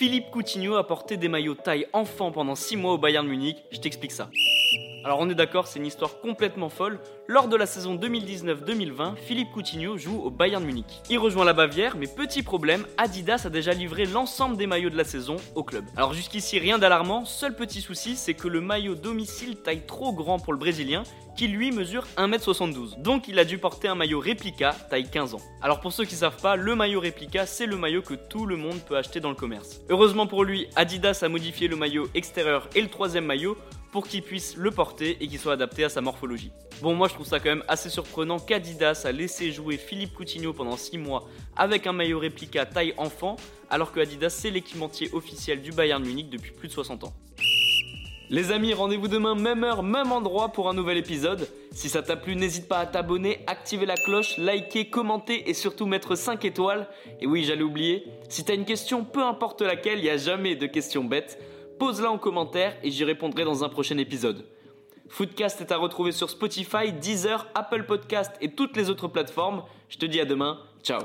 Philippe Coutinho a porté des maillots taille enfant pendant 6 mois au Bayern Munich, je t'explique ça. Alors on est d'accord, c'est une histoire complètement folle. Lors de la saison 2019-2020, Philippe Coutinho joue au Bayern Munich. Il rejoint la Bavière, mais petit problème, Adidas a déjà livré l'ensemble des maillots de la saison au club. Alors jusqu'ici rien d'alarmant, seul petit souci c'est que le maillot domicile taille trop grand pour le Brésilien, qui lui mesure 1m72. Donc il a dû porter un maillot réplica taille 15 ans. Alors pour ceux qui savent pas, le maillot réplica c'est le maillot que tout le monde peut acheter dans le commerce. Heureusement pour lui, Adidas a modifié le maillot extérieur et le troisième maillot pour qu'il puisse le porter et qu'il soit adapté à sa morphologie. Bon, moi je trouve ça quand même assez surprenant qu'Adidas a laissé jouer Philippe Coutinho pendant 6 mois avec un maillot réplica taille enfant, alors que Adidas c'est l'équipementier officiel du Bayern Munich depuis plus de 60 ans. Les amis, rendez-vous demain, même heure, même endroit pour un nouvel épisode. Si ça t'a plu, n'hésite pas à t'abonner, activer la cloche, liker, commenter et surtout mettre 5 étoiles. Et oui, j'allais oublier, si t'as une question, peu importe laquelle, il n'y a jamais de questions bêtes pose-la en commentaire et j'y répondrai dans un prochain épisode. Foodcast est à retrouver sur Spotify, Deezer, Apple Podcast et toutes les autres plateformes. Je te dis à demain. Ciao